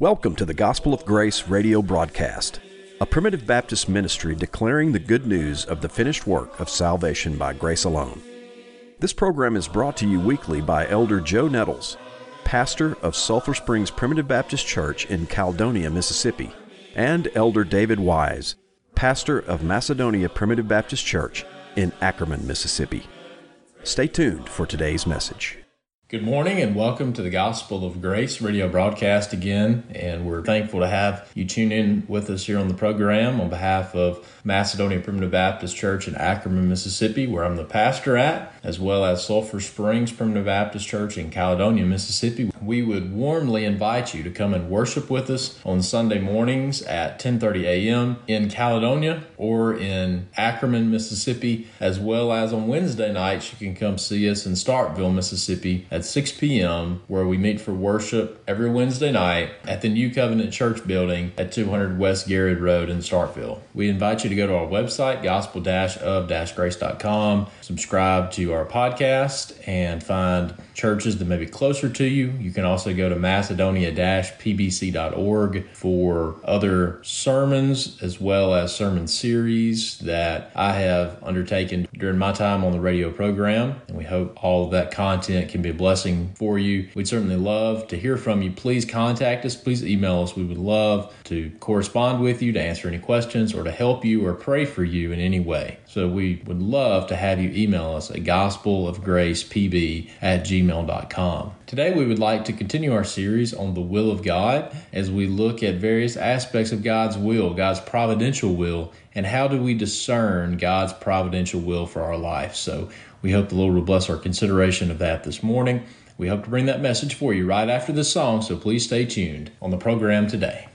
Welcome to the Gospel of Grace radio broadcast, a primitive Baptist ministry declaring the good news of the finished work of salvation by grace alone. This program is brought to you weekly by Elder Joe Nettles, pastor of Sulphur Springs Primitive Baptist Church in Caledonia, Mississippi, and Elder David Wise, pastor of Macedonia Primitive Baptist Church in Ackerman, Mississippi. Stay tuned for today's message. Good morning and welcome to the Gospel of Grace radio broadcast again. And we're thankful to have you tune in with us here on the program on behalf of Macedonia Primitive Baptist Church in Ackerman, Mississippi, where I'm the pastor at, as well as Sulphur Springs Primitive Baptist Church in Caledonia, Mississippi. We would warmly invite you to come and worship with us on Sunday mornings at 10:30 a.m. in Caledonia or in Ackerman, Mississippi, as well as on Wednesday nights you can come see us in Starkville, Mississippi at 6 p.m., where we meet for worship every Wednesday night at the New Covenant Church building at 200 West Garrett Road in Starkville. We invite you to go to our website, gospel of grace.com, subscribe to our podcast, and find churches that may be closer to you. You can also go to macedonia pbc.org for other sermons as well as sermon series that I have undertaken during my time on the radio program. And we hope all of that content can be a blessing for you. We'd certainly love to hear from you. Please contact us. Please email us. We would love to correspond with you, to answer any questions, or to help you or pray for you in any way. So we would love to have you email us at gospelofgracepb at gmail.com. Today we would like to continue our series on the will of God as we look at various aspects of God's will, God's providential will, and how do we discern God's providential will for our life. So we hope the Lord will bless our consideration of that this morning. We hope to bring that message for you right after this song, so please stay tuned on the program today.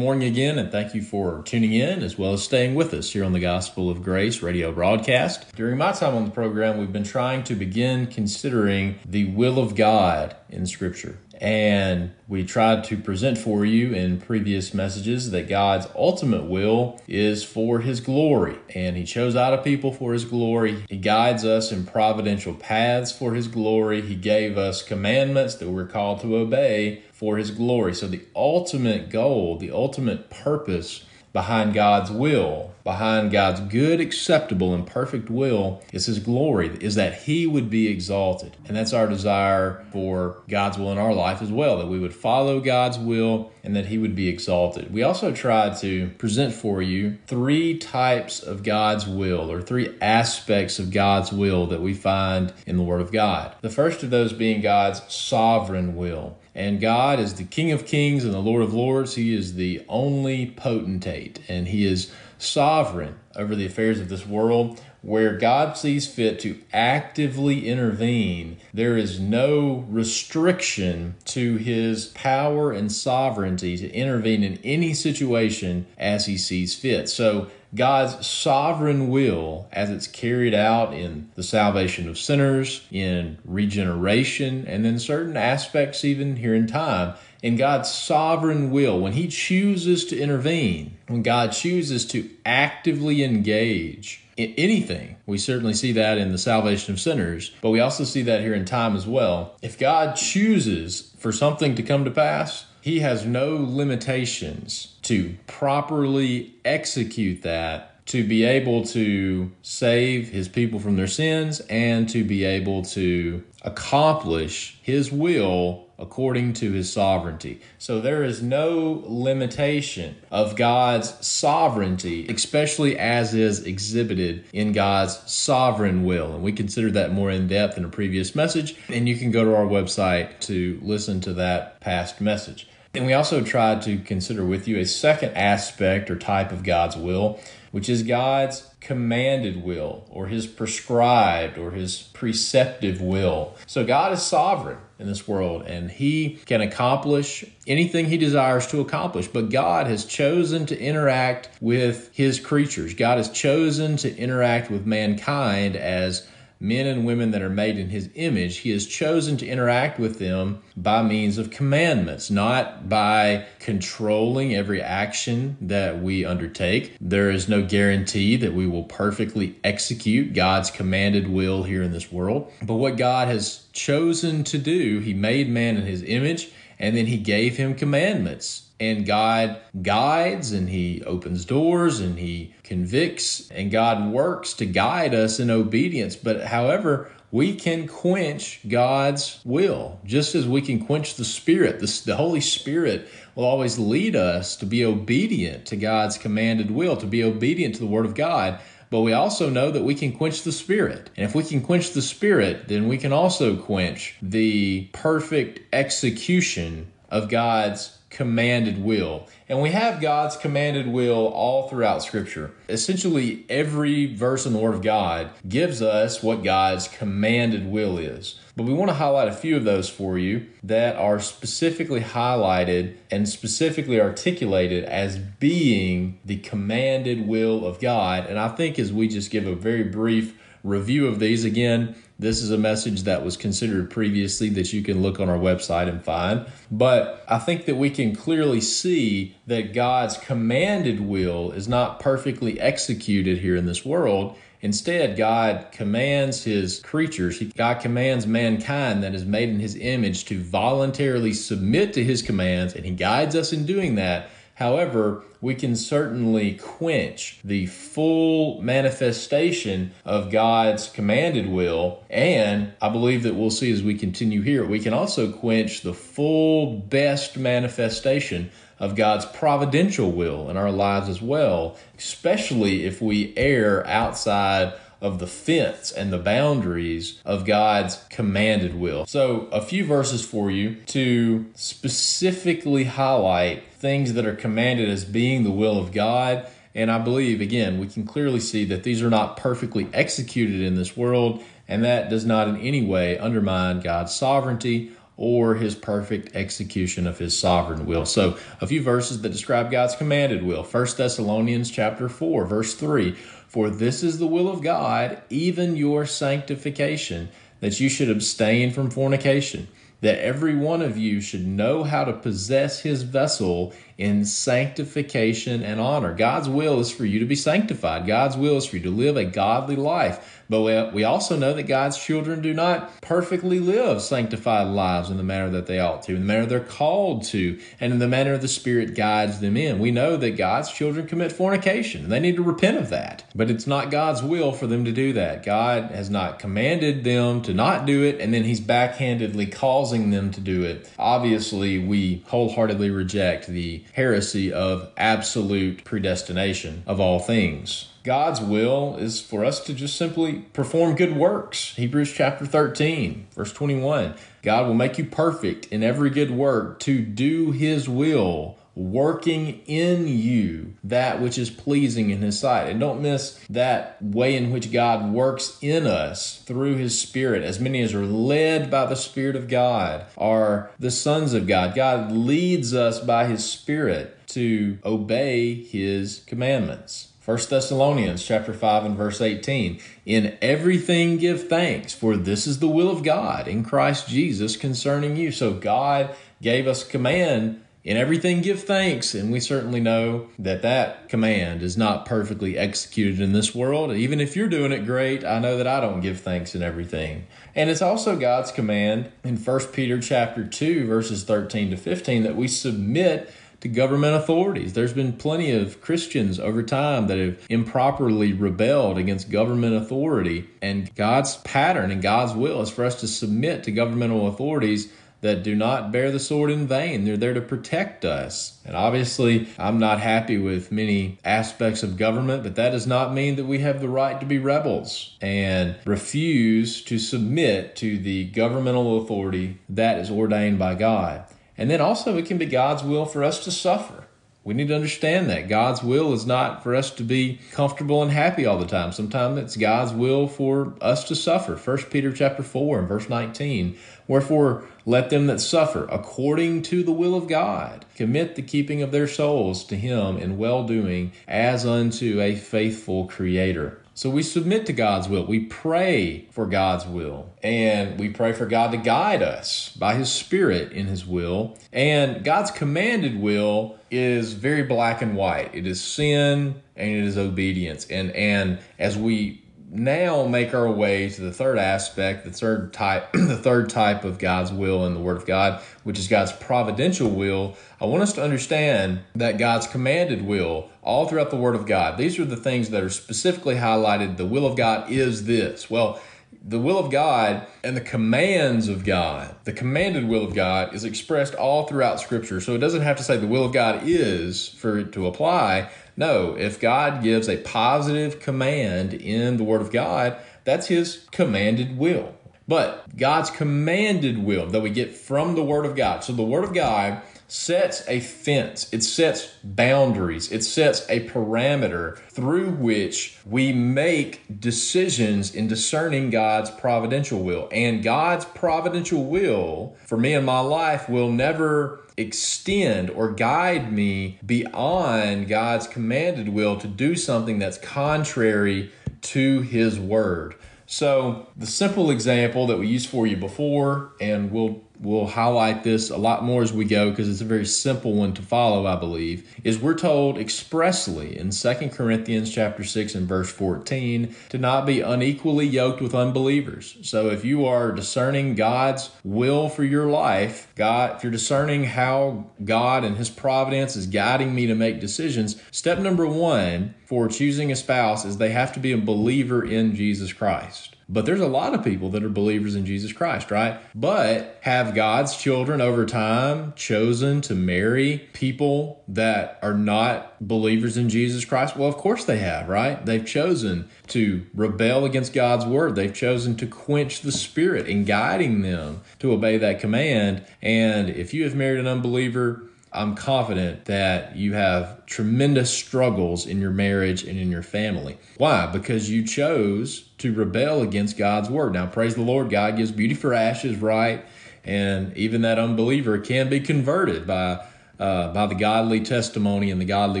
Morning again, and thank you for tuning in as well as staying with us here on the Gospel of Grace radio broadcast. During my time on the program, we've been trying to begin considering the will of God in Scripture. And we tried to present for you in previous messages that God's ultimate will is for His glory. And He chose out a people for His glory. He guides us in providential paths for His glory. He gave us commandments that we're called to obey for His glory. So, the ultimate goal, the ultimate purpose behind God's will, behind God's good, acceptable, and perfect will is His glory, is that He would be exalted. And that's our desire for God's will in our life as well, that we would follow God's will and that He would be exalted. We also try to present for you three types of God's will or three aspects of God's will that we find in the Word of God. The first of those being God's sovereign will. And God is the King of kings and the Lord of lords. He is the only potentate, and He is sovereign over the affairs of this world. Where God sees fit to actively intervene, there is no restriction to his power and sovereignty to intervene in any situation as he sees fit. So, God's sovereign will, as it's carried out in the salvation of sinners, in regeneration, and then certain aspects even here in time, in God's sovereign will, when He chooses to intervene, when God chooses to actively engage in anything, we certainly see that in the salvation of sinners, but we also see that here in time as well. If God chooses for something to come to pass, he has no limitations to properly execute that to be able to save his people from their sins and to be able to accomplish his will according to his sovereignty. So there is no limitation of God's sovereignty, especially as is exhibited in God's sovereign will. And we considered that more in depth in a previous message. And you can go to our website to listen to that past message. And we also tried to consider with you a second aspect or type of God's will, which is God's commanded will or his prescribed or his preceptive will. So God is sovereign in this world and he can accomplish anything he desires to accomplish. But God has chosen to interact with his creatures. God has chosen to interact with mankind as men and women that are made in his image, he has chosen to interact with them by means of commandments, not by controlling every action that we undertake. There is no guarantee that we will perfectly execute God's commanded will here in this world. But what God has chosen to do, he made man in his image and then he gave him commandments and God guides and He opens doors and He convicts and God works to guide us in obedience. But however, we can quench God's will just as we can quench the Spirit. The, the Holy Spirit will always lead us to be obedient to God's commanded will, to be obedient to the Word of God. But we also know that we can quench the Spirit. And if we can quench the Spirit, then we can also quench the perfect execution of God's commanded will. And we have God's commanded will all throughout Scripture. Essentially, every verse in the Word of God gives us what God's commanded will is. But we want to highlight a few of those for you that are specifically highlighted and specifically articulated as being the commanded will of God. And I think as we just give a very brief review of these again, this is a message that was considered previously that you can look on our website and find. But I think that we can clearly see that God's commanded will is not perfectly executed here in this world. Instead, God commands his creatures, God commands mankind that is made in his image to voluntarily submit to his commands, and he guides us in doing that However, we can certainly quench the full manifestation of God's commanded will. And I believe that we'll see as we continue here, we can also quench the full best manifestation of God's providential will in our lives as well, especially if we err outside of the fence and the boundaries of God's commanded will. So, a few verses for you to specifically highlight things that are commanded as being the will of God. And I believe, again, we can clearly see that these are not perfectly executed in this world, and that does not in any way undermine God's sovereignty or his perfect execution of his sovereign will. So, a few verses that describe God's commanded will. 1 Thessalonians chapter 4, verse 3, "For this is the will of God, even your sanctification, that you should abstain from fornication." that every one of you should know how to possess his vessel in sanctification and honor. God's will is for you to be sanctified. God's will is for you to live a godly life. But we also know that God's children do not perfectly live sanctified lives in the manner that they ought to, in the manner they're called to, and in the manner the Spirit guides them in. We know that God's children commit fornication, and they need to repent of that. But it's not God's will for them to do that. God has not commanded them to not do it, and then He's backhandedly causing them to do it. Obviously, we wholeheartedly reject heresy of absolute predestination of all things. God's will is for us to just simply perform good works. Hebrews chapter 13, verse 21. God will make you perfect in every good work to do his will, working in you that which is pleasing in his sight. And don't miss that way in which God works in us through his spirit. As many as are led by the spirit of God are the sons of God. God leads us by his spirit to obey his commandments. 1 Thessalonians chapter 5 and verse 18. In everything give thanks, for this is the will of God in Christ Jesus concerning you. So God gave us command in everything give thanks and we certainly know that that command is not perfectly executed in this world even if you're doing it great i know that i don't give thanks in everything and it's also god's command in 1 peter chapter 2 verses 13 to 15 that we submit to government authorities. There's been plenty of Christians over time that have improperly rebelled against government authority. And God's pattern and God's will is for us to submit to governmental authorities that do not bear the sword in vain. They're there to protect us. And obviously, I'm not happy with many aspects of government, but that does not mean that we have the right to be rebels and refuse to submit to the governmental authority that is ordained by God. And then also, it can be God's will for us to suffer. We need to understand that God's will is not for us to be comfortable and happy all the time. Sometimes it's God's will for us to suffer. 1 Peter chapter 4 and verse 19. Wherefore let them that suffer according to the will of God commit the keeping of their souls to him in well doing as unto a faithful creator. So we submit to God's will. We pray for God's will. And we pray for God to guide us by His Spirit in His will. And God's commanded will is very black and white. It is sin and it is obedience. And and as we now make our way to the third aspect, the third type, the third type of God's will in the Word of God, which is God's providential will. I want us to understand that God's commanded will, all throughout the Word of God, these are the things that are specifically highlighted. The will of God is this. Well, the will of God and the commands of God, the commanded will of God, is expressed all throughout Scripture. So it doesn't have to say the will of God is for it to apply. No, if God gives a positive command in the Word of God, that's His commanded will. But God's commanded will that we get from the Word of God. So the Word of God sets a fence, it sets boundaries, it sets a parameter through which we make decisions in discerning God's providential will. And God's providential will for me in my life will never extend or guide me beyond God's commanded will to do something that's contrary to His Word. So, the simple example that we used for you before, and we'll we'll highlight this a lot more as we go because it's a very simple one to follow i believe is we're told expressly in 2 corinthians chapter 6 and verse 14 to not be unequally yoked with unbelievers. So if you are discerning god's will for your life god if you're discerning how god and his providence is guiding me to make decisions step number one for choosing a spouse is they have to be a believer in jesus christ but there's a lot of people that are believers in Jesus Christ, right? But have God's children over time chosen to marry people that are not believers in Jesus Christ? Well, of course they have, right? They've chosen to rebel against God's word. They've chosen to quench the spirit in guiding them to obey that command. And if you have married an unbeliever, I'm confident that you have tremendous struggles in your marriage and in your family. Why? Because you chose to rebel against God's word. Now, praise the Lord, God gives beauty for ashes, right? and even that unbeliever can be converted by uh, by the godly testimony and the godly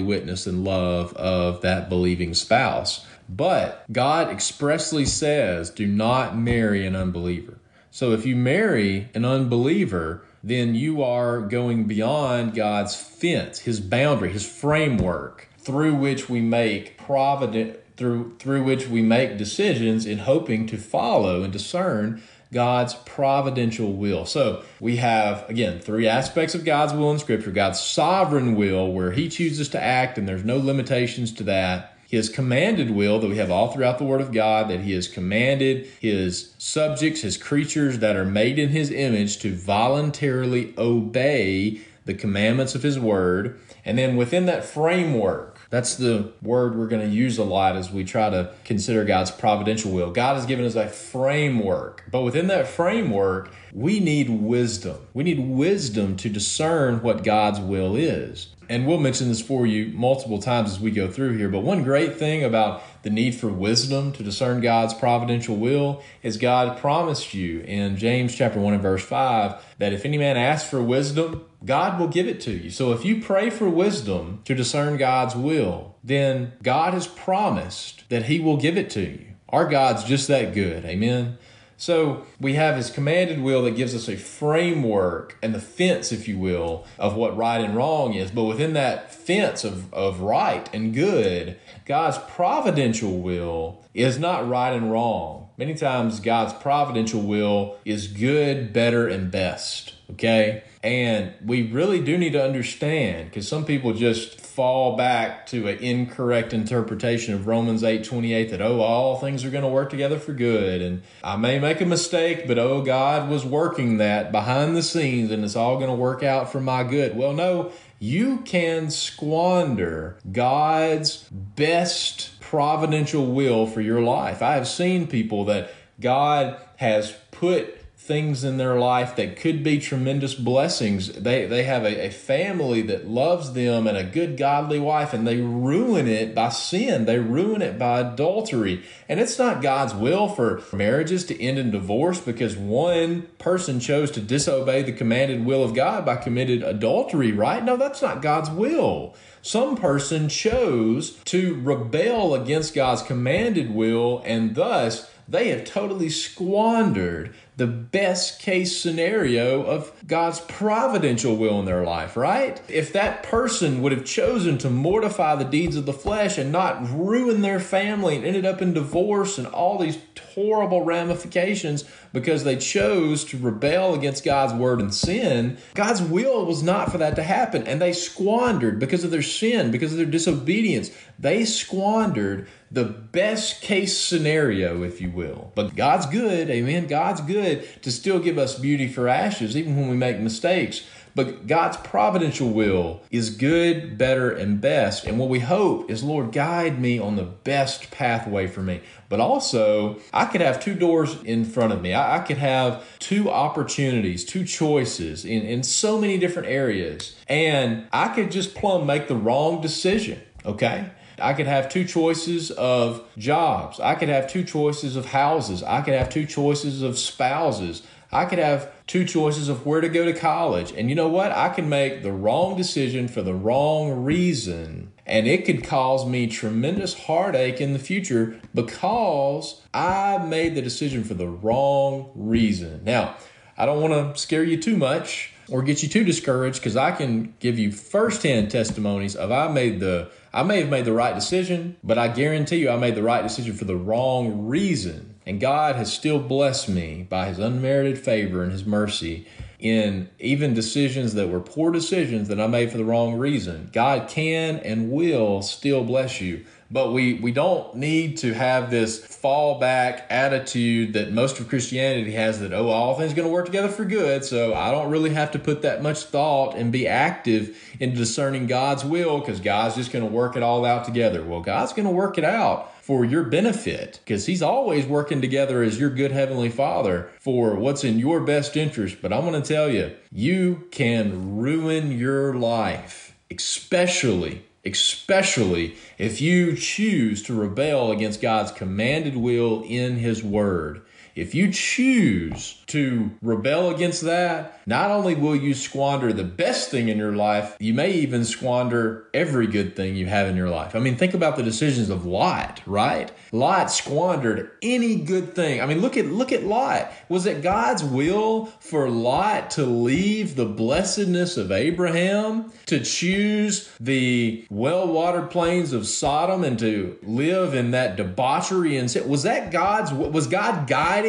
witness and love of that believing spouse. But God expressly says, do not marry an unbeliever. So if you marry an unbeliever, then you are going beyond God's fence, his boundary, his framework through which we make provident through through which we make decisions in hoping to follow and discern God's providential will. So we have, again, three aspects of God's will in Scripture God's sovereign will, where He chooses to act and there's no limitations to that. His commanded will that we have all throughout the Word of God, that He has commanded His subjects, His creatures that are made in His image to voluntarily obey the commandments of His Word. And then within that framework, that's the word we're going to use a lot as we try to consider God's providential will. God has given us a framework, but within that framework, we need wisdom. We need wisdom to discern what God's will is. And we'll mention this for you multiple times as we go through here. But one great thing about the need for wisdom to discern God's providential will is God promised you in James chapter 1 and verse 5 that if any man asks for wisdom, God will give it to you. So if you pray for wisdom to discern God's will, then God has promised that he will give it to you. Our God's just that good. Amen. So we have his commanded will that gives us a framework and the fence, if you will, of what right and wrong is. But within that fence of, of right and good, God's providential will is not right and wrong. Many times, God's providential will is good, better, and best. Okay? And we really do need to understand because some people just fall back to an incorrect interpretation of Romans 8 28 that, oh, all things are going to work together for good. And I may make a mistake, but oh, God was working that behind the scenes and it's all going to work out for my good. Well, no, you can squander God's best providential will for your life. I have seen people that God has put things in their life that could be tremendous blessings. They they have a, a, family that loves them and a good godly wife, and they ruin it by sin. They ruin it by adultery. And it's not God's will for marriages to end in divorce because one person chose to disobey the commanded will of God by committed adultery, right? No, that's not God's will. Some person chose to rebel against God's commanded will and thus they have totally squandered the best case scenario of God's providential will in their life, right? If that person would have chosen to mortify the deeds of the flesh and not ruin their family and ended up in divorce and all these horrible ramifications because they chose to rebel against God's word and sin, God's will was not for that to happen. And they squandered because of their sin, because of their disobedience. They squandered the best case scenario, if you will. But God's good, amen. God's good to still give us beauty for ashes, even when we make mistakes. But God's providential will is good, better, and best. And what we hope is, Lord, guide me on the best pathway for me. But also, I could have two doors in front of me. I, I could have two opportunities, two choices in, in so many different areas. And I could just plumb make the wrong decision, okay? I could have two choices of jobs. I could have two choices of houses. I could have two choices of spouses. I could have two choices of where to go to college. And you know what? I can make the wrong decision for the wrong reason. And it could cause me tremendous heartache in the future because I made the decision for the wrong reason. Now, I don't want to scare you too much or get you too discouraged because I can give you firsthand testimonies of I made the I may have made the right decision, but I guarantee you I made the right decision for the wrong reason. And God has still blessed me by his unmerited favor and his mercy in even decisions that were poor decisions that I made for the wrong reason. God can and will still bless you. But we, we don't need to have this fallback attitude that most of Christianity has that, oh, all things going to work together for good. So I don't really have to put that much thought and be active in discerning God's will because God's just going to work it all out together. Well, God's going to work it out for your benefit because He's always working together as your good Heavenly Father for what's in your best interest. But I'm going to tell you, you can ruin your life, especially especially if you choose to rebel against God's commanded will in His Word. If you choose to rebel against that, not only will you squander the best thing in your life, you may even squander every good thing you have in your life. I mean, think about the decisions of Lot, right? Lot squandered any good thing. I mean, look at look at Lot. Was it God's will for Lot to leave the blessedness of Abraham, to choose the well-watered plains of Sodom and to live in that debauchery and sin? Was that God's was God guiding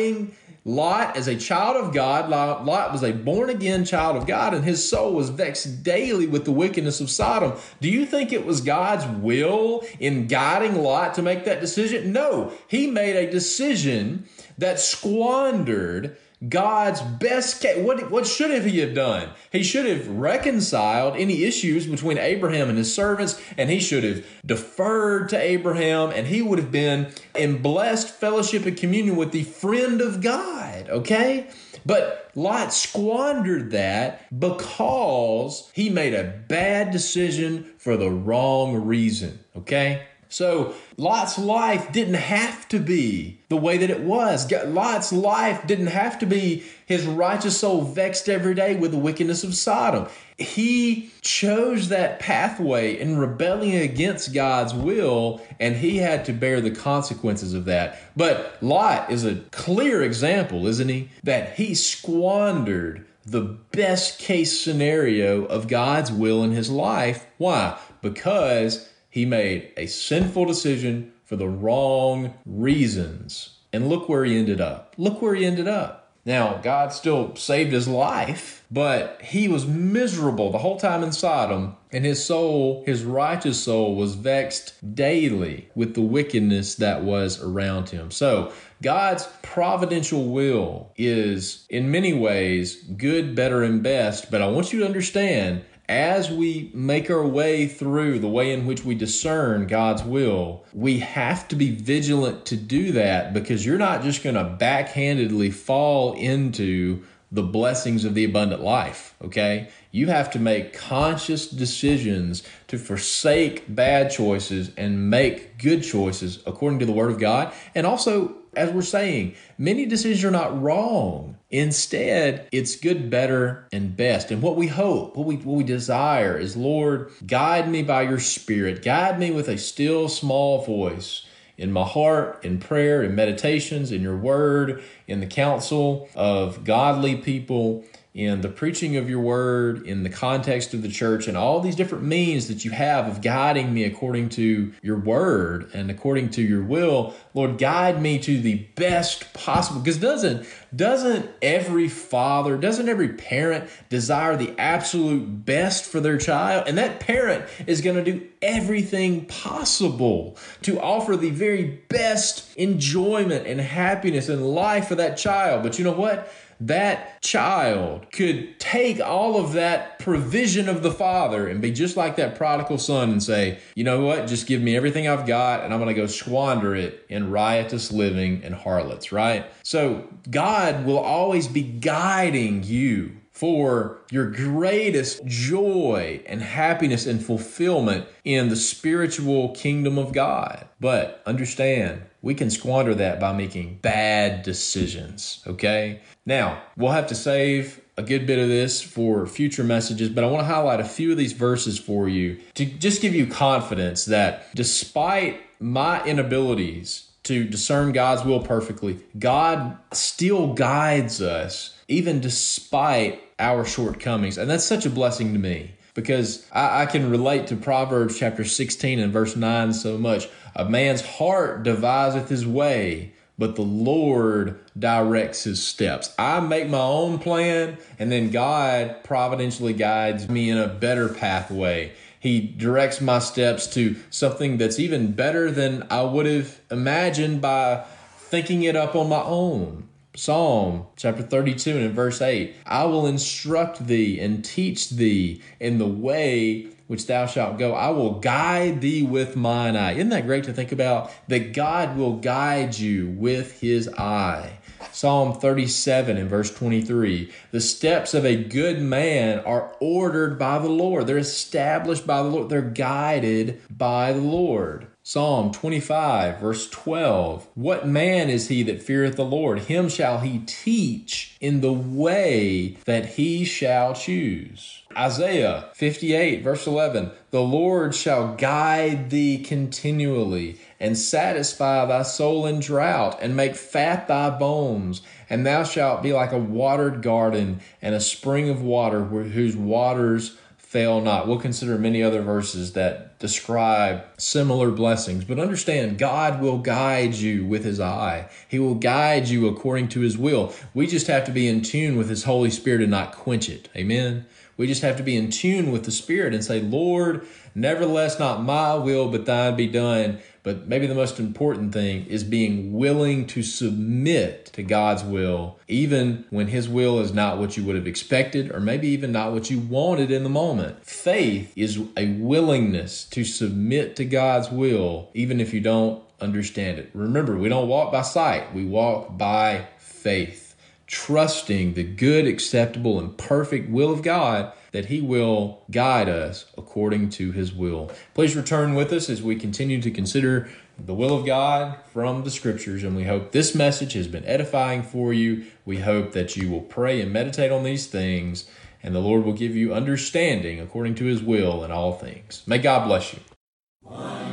Lot, as a child of God, Lot was a born again child of God, and his soul was vexed daily with the wickedness of Sodom. Do you think it was God's will in guiding Lot to make that decision? No, he made a decision that squandered God's best case. What, what should have he have done? He should have reconciled any issues between Abraham and his servants, and he should have deferred to Abraham, and he would have been in blessed fellowship and communion with the friend of God. Okay? But Lot squandered that because he made a bad decision for the wrong reason. Okay? So Lot's life didn't have to be the way that it was. Lot's life didn't have to be his righteous soul vexed every day with the wickedness of Sodom. He chose that pathway in rebelling against God's will, and he had to bear the consequences of that. But Lot is a clear example, isn't he? That he squandered the best case scenario of God's will in his life. Why? Because he made a sinful decision for the wrong reasons. And look where he ended up. Look where he ended up. Now, God still saved his life, but he was miserable the whole time in Sodom, and his soul, his righteous soul, was vexed daily with the wickedness that was around him. So, God's providential will is in many ways good, better, and best, but I want you to understand as we make our way through the way in which we discern God's will, we have to be vigilant to do that because you're not just going to backhandedly fall into the blessings of the abundant life, okay? You have to make conscious decisions to forsake bad choices and make good choices according to the Word of God. And also, as we're saying, many decisions are not wrong. Instead, it's good, better, and best. And what we hope, what we, what we desire is, Lord, guide me by your Spirit. Guide me with a still small voice in my heart, in prayer, in meditations, in your word, in the counsel of godly people in the preaching of your word, in the context of the church, and all these different means that you have of guiding me according to your word and according to your will. Lord, guide me to the best possible. Because doesn't doesn't every father, doesn't every parent desire the absolute best for their child? And that parent is going to do everything possible to offer the very best enjoyment and happiness in life for that child. But you know what? that child could take all of that provision of the father and be just like that prodigal son and say, you know what, just give me everything I've got and I'm going to go squander it in riotous living and harlots, right? So God will always be guiding you for your greatest joy and happiness and fulfillment in the spiritual kingdom of God. But understand, we can squander that by making bad decisions, okay? Now, we'll have to save a good bit of this for future messages, but I want to highlight a few of these verses for you to just give you confidence that despite my inabilities to discern God's will perfectly, God still guides us even despite our shortcomings. And that's such a blessing to me because I, I, can relate to Proverbs chapter 16 and verse 9 so much. A man's heart deviseth his way, but the Lord directs his steps. I make my own plan, and then God providentially guides me in a better pathway. He directs my steps to something that's even better than I would have imagined by thinking it up on my own. Psalm chapter 32 and in verse 8 I will instruct thee and teach thee in the way which thou shalt go. I will guide thee with mine eye. Isn't that great to think about? That God will guide you with his eye. Psalm 37 and verse 23 The steps of a good man are ordered by the Lord, they're established by the Lord, they're guided by the Lord. Psalm 25, verse 12. What man is he that feareth the Lord? Him shall he teach in the way that he shall choose. Isaiah 58, verse 11. The Lord shall guide thee continually and satisfy thy soul in drought and make fat thy bones. And thou shalt be like a watered garden and a spring of water whose waters fail not. We'll consider many other verses that describe similar blessings, but understand God will guide you with his eye. He will guide you according to his will. We just have to be in tune with his Holy Spirit and not quench it. Amen. We just have to be in tune with the Spirit and say, Lord, nevertheless, not my will, but thine be done. But maybe the most important thing is being willing to submit to God's will, even when His will is not what you would have expected, or maybe even not what you wanted in the moment. Faith is a willingness to submit to God's will, even if you don't understand it. Remember, we don't walk by sight, we walk by faith, trusting the good, acceptable, and perfect will of God that He will guide us according to His will. Please return with us as we continue to consider the will of God from the Scriptures, and we hope this message has been edifying for you. We hope that you will pray and meditate on these things, and the Lord will give you understanding according to His will in all things. May God bless you.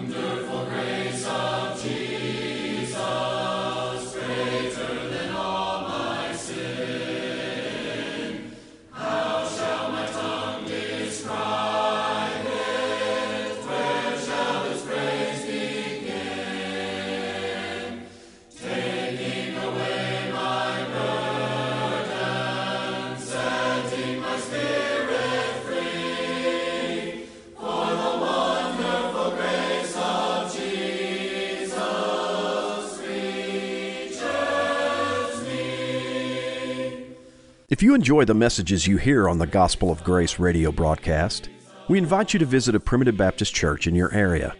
If you enjoy the messages you hear on the Gospel of Grace radio broadcast, we invite you to visit a Primitive Baptist church in your area.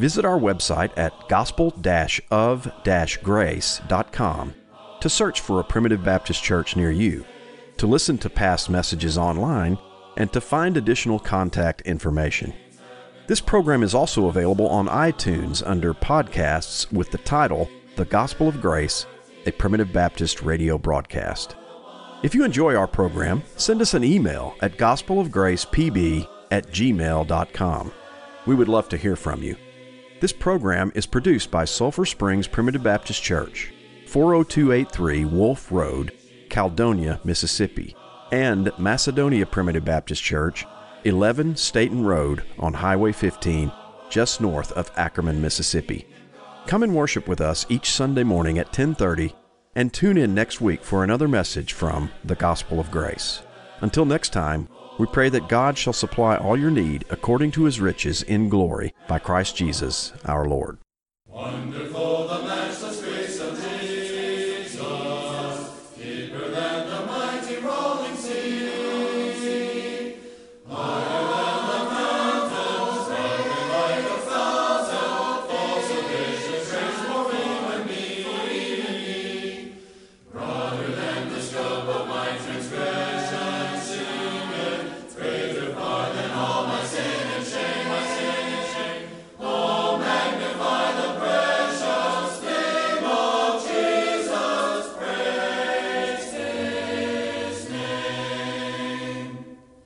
Visit our website at gospel of grace.com to search for a Primitive Baptist church near you, to listen to past messages online, and to find additional contact information. This program is also available on iTunes under podcasts with the title The Gospel of Grace, a Primitive Baptist radio broadcast. If you enjoy our program, send us an email at gospelofgracepb at gmail.com. We would love to hear from you. This program is produced by Sulphur Springs Primitive Baptist Church, 40283 Wolf Road, Caledonia, Mississippi, and Macedonia Primitive Baptist Church, 11 Staten Road on Highway 15, just north of Ackerman, Mississippi. Come and worship with us each Sunday morning at 1030 and tune in next week for another message from the Gospel of Grace. Until next time, we pray that God shall supply all your need according to his riches in glory by Christ Jesus our Lord.